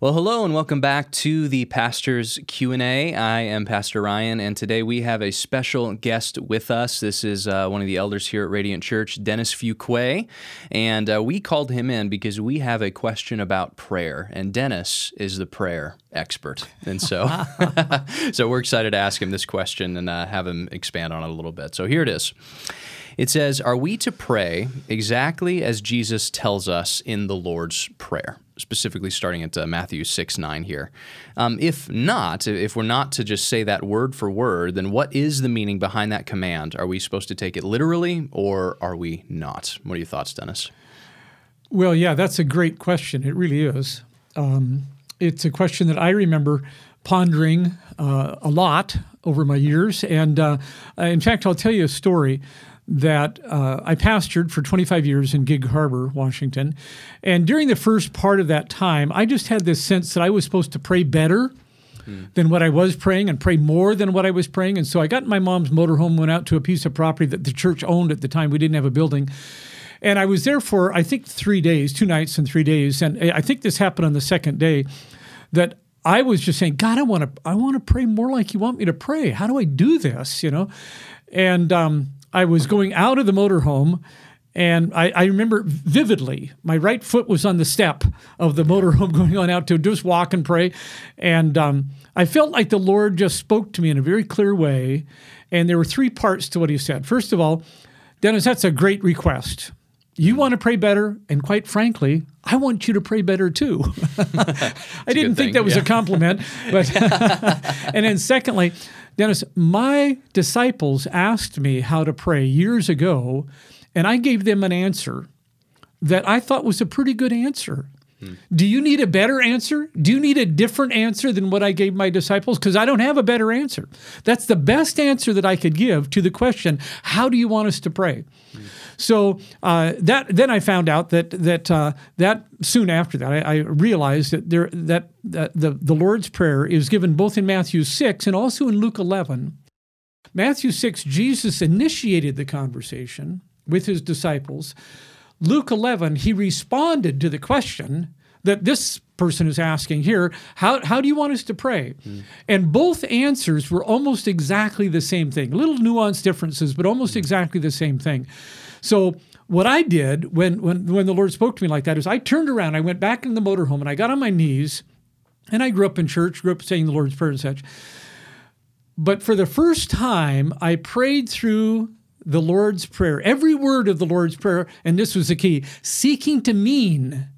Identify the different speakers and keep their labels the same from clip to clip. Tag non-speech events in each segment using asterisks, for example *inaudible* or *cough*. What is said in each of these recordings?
Speaker 1: Well, hello and welcome back to the Pastor's Q&A. I am Pastor Ryan and today we have a special guest with us. This is uh, one of the elders here at Radiant Church, Dennis Fuqua, and uh, we called him in because we have a question about prayer and Dennis is the prayer expert. And so *laughs* so we're excited to ask him this question and uh, have him expand on it a little bit. So here it is. It says, Are we to pray exactly as Jesus tells us in the Lord's Prayer? Specifically, starting at uh, Matthew 6 9 here. Um, if not, if we're not to just say that word for word, then what is the meaning behind that command? Are we supposed to take it literally or are we not? What are your thoughts, Dennis?
Speaker 2: Well, yeah, that's a great question. It really is. Um, it's a question that I remember pondering uh, a lot over my years. And uh, in fact, I'll tell you a story that uh, I pastored for 25 years in Gig Harbor, Washington. And during the first part of that time, I just had this sense that I was supposed to pray better hmm. than what I was praying and pray more than what I was praying. And so I got in my mom's motorhome, went out to a piece of property that the church owned at the time. We didn't have a building. And I was there for, I think, three days, two nights and three days. And I think this happened on the second day that I was just saying, God, I want to, I want to pray more like you want me to pray. How do I do this? You know, and um, I was going out of the motorhome and I, I, remember vividly, my right foot was on the step of the motorhome *laughs* going on out to just walk and pray. And um, I felt like the Lord just spoke to me in a very clear way. And there were three parts to what he said. First of all, Dennis, that's a great request. You want to pray better, and quite frankly, I want you to pray better too. *laughs* I didn't think that was yeah. a compliment, but *laughs* and then secondly, Dennis, my disciples asked me how to pray years ago, and I gave them an answer that I thought was a pretty good answer. Do you need a better answer? Do you need a different answer than what I gave my disciples? Because I don't have a better answer. That's the best answer that I could give to the question, how do you want us to pray? So uh, that then I found out that that uh, that soon after that I, I realized that there that, that the the Lord's prayer is given both in Matthew six and also in Luke eleven. Matthew six, Jesus initiated the conversation with his disciples. Luke eleven, he responded to the question that this person is asking here how, how do you want us to pray mm. and both answers were almost exactly the same thing little nuanced differences but almost mm. exactly the same thing so what I did when when when the Lord spoke to me like that is I turned around, I went back in the motorhome, and I got on my knees, and I grew up in church, grew up saying the Lord's Prayer and such. But for the first time, I prayed through the Lord's Prayer, every word of the Lord's Prayer, and this was the key: seeking to mean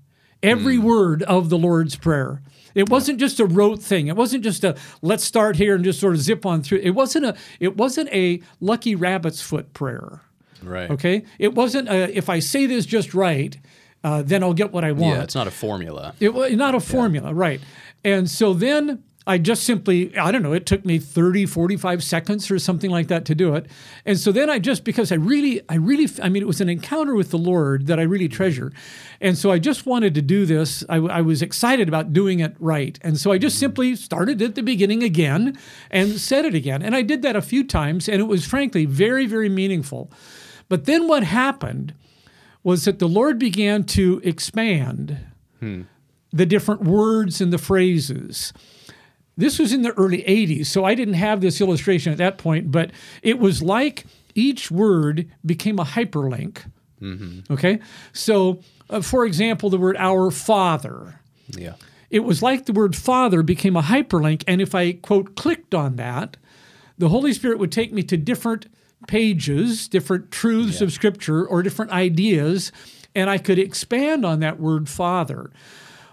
Speaker 2: every mm. word of the Lord's Prayer. It wasn't just a rote thing. It wasn't just a let's start here and just sort of zip on through. It wasn't a it wasn't a lucky rabbit's foot prayer.
Speaker 1: Right.
Speaker 2: Okay. It wasn't a, if I say this just right, uh, then I'll get what I want.
Speaker 1: Yeah, it's not a formula.
Speaker 2: It was not a formula, yeah. right? And so then I just simply, I don't know, it took me 30, 45 seconds or something like that to do it. And so then I just, because I really, I really, I mean, it was an encounter with the Lord that I really treasure. And so I just wanted to do this. I, I was excited about doing it right. And so I just mm-hmm. simply started at the beginning again and said it again. And I did that a few times. And it was frankly very, very meaningful. But then what happened was that the Lord began to expand hmm. the different words and the phrases. This was in the early 80s, so I didn't have this illustration at that point, but it was like each word became a hyperlink. Mm-hmm. Okay? So, uh, for example, the word our Father.
Speaker 1: Yeah.
Speaker 2: It was like the word Father became a hyperlink, and if I, quote, clicked on that, the Holy Spirit would take me to different pages, different truths yeah. of Scripture, or different ideas, and I could expand on that word Father.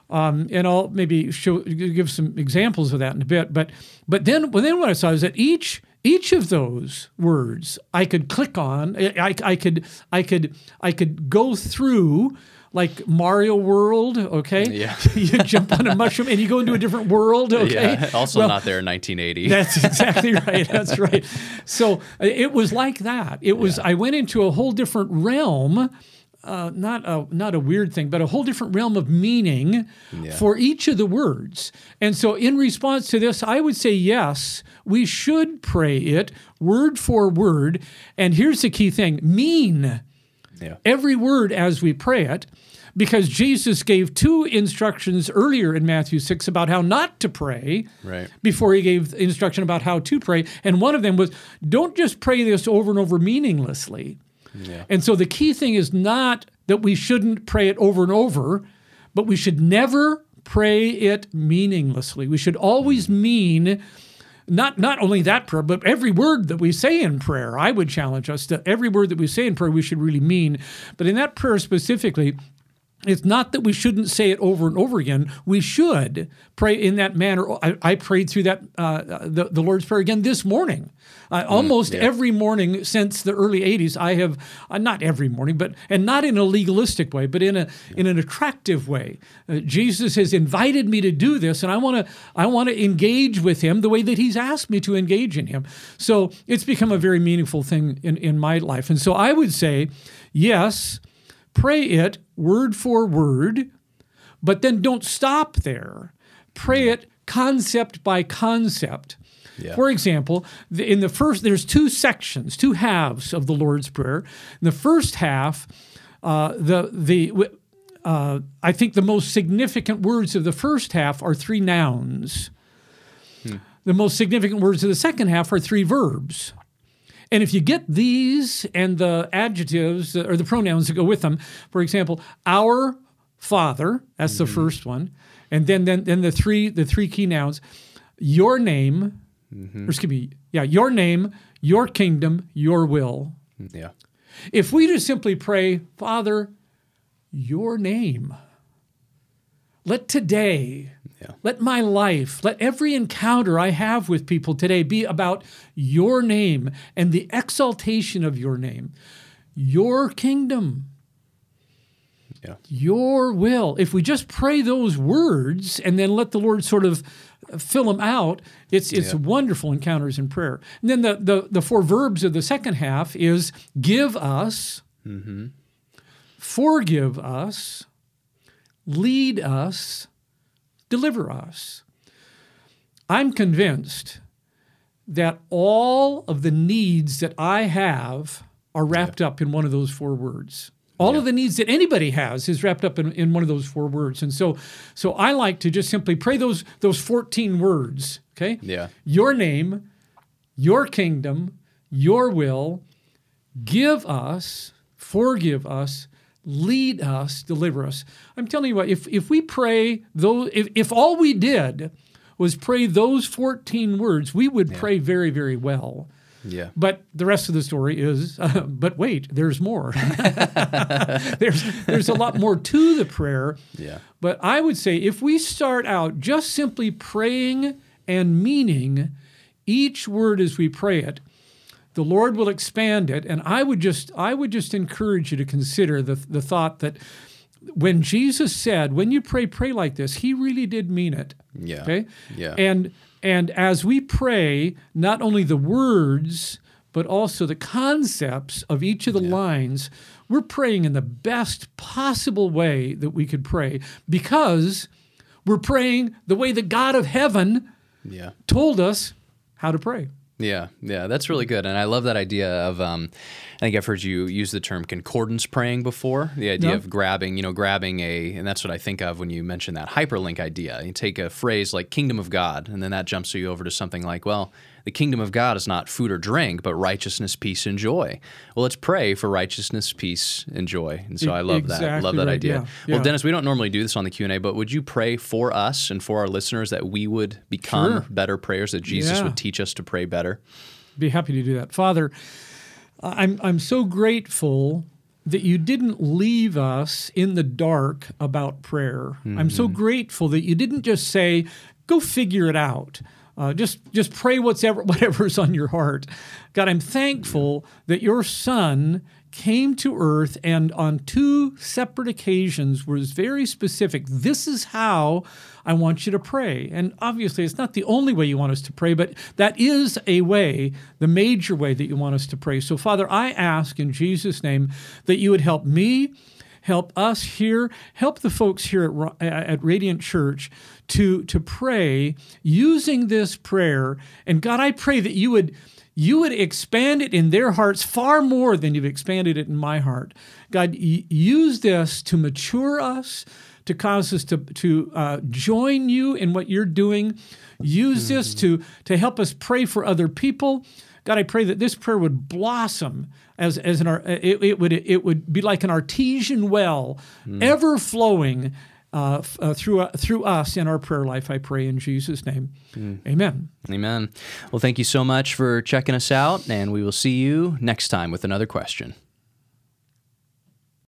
Speaker 2: Um, and I'll maybe show, give some examples of that in a bit. But but then well, then what I saw is that each each of those words I could click on. I, I could I could I could go through like Mario World, okay?
Speaker 1: Yeah. *laughs*
Speaker 2: you jump on a mushroom and you go into a different world, okay?
Speaker 1: Yeah, also well, not there in 1980.
Speaker 2: That's exactly right. That's *laughs* right. So it was like that. It was, yeah. I went into a whole different realm. Uh, not a not a weird thing, but a whole different realm of meaning yeah. for each of the words. And so, in response to this, I would say yes, we should pray it word for word. And here's the key thing: mean yeah. every word as we pray it. because Jesus gave two instructions earlier in Matthew 6 about how not to pray
Speaker 1: Right.
Speaker 2: before he gave instruction about how to pray. And one of them was don't just pray this over and over meaninglessly.
Speaker 1: Yeah.
Speaker 2: And so the key thing is not that we shouldn't pray it over and over, but we should never pray it meaninglessly. We should always mm. mean not not only that prayer, but every word that we say in prayer. I would challenge us that every word that we say in prayer we should really mean. But in that prayer specifically, it's not that we shouldn't say it over and over again. We should pray in that manner. I, I prayed through that uh, the, the Lord's Prayer again this morning. Uh, almost
Speaker 1: yeah.
Speaker 2: every morning since the early '80s, I have uh, not every morning, but and not in a legalistic way, but in a in an attractive way. Uh, Jesus has invited me to do this, and I want to I want to engage with Him the way that He's asked me to engage in Him. So it's become a very meaningful thing in in my life, and so I would say, yes pray it word for word, but then don't stop there. Pray it concept by concept.
Speaker 1: Yeah.
Speaker 2: For example, in the first, there's two sections, two halves of the Lord's Prayer. In the first half, uh, the the uh, I think the most significant words of the first half are three nouns. The most significant words of the second half are three verbs. And if you get these and the adjectives uh, or the pronouns that go with them, for example, our Father, that's the mm-hmm. first one, and then then then the three the three key nouns, your name, mm-hmm. or excuse me, yeah, your name, your kingdom, your will.
Speaker 1: Mm, yeah.
Speaker 2: If we just simply pray, Father, your name, let today,
Speaker 1: Yeah.
Speaker 2: let my life, let every encounter I have with people today be about your name and the exaltation of your name, your kingdom,
Speaker 1: Yeah.
Speaker 2: your will. If we just pray those words and then let the Lord sort of fill them out, it's it's
Speaker 1: Yeah.
Speaker 2: wonderful encounters in prayer. And then the, the the four verbs of the second half is give us, mm-hmm. forgive us, lead us, deliver us. I'm convinced that all of the needs that I have are wrapped up in one of those four words. All of the needs that anybody has is wrapped up in, in one of those four words. And so so I like to just simply pray those those 14 words, okay?
Speaker 1: Yeah.
Speaker 2: Your name, your kingdom, your will, give us, forgive us, lead us, deliver us. I'm telling you what, if, if we pray those, if, if all we did was pray those 14 words, we would pray very, very well.
Speaker 1: Yeah.
Speaker 2: But the rest of the story is, uh, *laughs* but wait, there's more. *laughs* there's, there's a lot more to the prayer.
Speaker 1: Yeah.
Speaker 2: But I would say if we start out just simply praying and meaning each word as we pray it, the Lord will expand it. And I would just I would just encourage you to consider the, the thought that when Jesus said, when you pray, pray like this, he really did mean it.
Speaker 1: Yeah.
Speaker 2: Okay?
Speaker 1: Yeah.
Speaker 2: And and as we pray, not only the words, but also the concepts of each of the lines, we're praying in the best possible way that we could pray because we're praying the way the God of heaven
Speaker 1: Yeah.
Speaker 2: told us how to pray.
Speaker 1: Yeah, yeah, that's really good, and I love that idea of. Um, I think I've heard you use the term concordance praying before. The idea
Speaker 2: Yeah.
Speaker 1: of grabbing, you know, grabbing a, and that's what I think of when you mention that hyperlink idea. You take a phrase like "kingdom of God," and then that jumps you over to something like, well, the kingdom of God is not food or drink, but righteousness, peace, and joy. Well, let's pray for righteousness, peace, and joy. And so I love that.
Speaker 2: exactly
Speaker 1: Love that
Speaker 2: right,
Speaker 1: idea.
Speaker 2: yeah,
Speaker 1: Well,
Speaker 2: yeah.
Speaker 1: Dennis, we don't normally do this on the Q and A, but would you pray for us and for our listeners that we would become
Speaker 2: Sure.
Speaker 1: better prayers, that Jesus
Speaker 2: Yeah.
Speaker 1: would teach us to pray better?
Speaker 2: Be happy to do that. Father, I'm, I'm so grateful that you didn't leave us in the dark about prayer. I'm so mm-hmm. grateful that you didn't just say, go figure it out. Uh, just just pray whatever *laughs* whatever's on your heart. God, I'm thankful that your son came to earth and on two separate occasions was very specific. This is how I want you to pray. And obviously, it's not the only way you want us to pray, but that is a way, the major way that you want us to pray. So, Father, I ask in Jesus' name that you would help me help us here, help the folks here at, at Radiant Church to, to pray using this prayer. And God, I pray that you would you would expand it in their hearts far more than you've expanded it in my heart. God, use this to mature us, to cause us to, to uh, join you in what you're doing. Use mm-hmm. this to, to help us pray for other people. God, I pray that this prayer would blossom as, as an, it, it, would, it would be like an artesian well, mm. ever flowing uh, uh, through, uh, through us in our prayer life, I pray in Jesus' name. Mm. Amen.
Speaker 1: Amen. Well, thank you so much for checking us out, and we will see you next time with another question.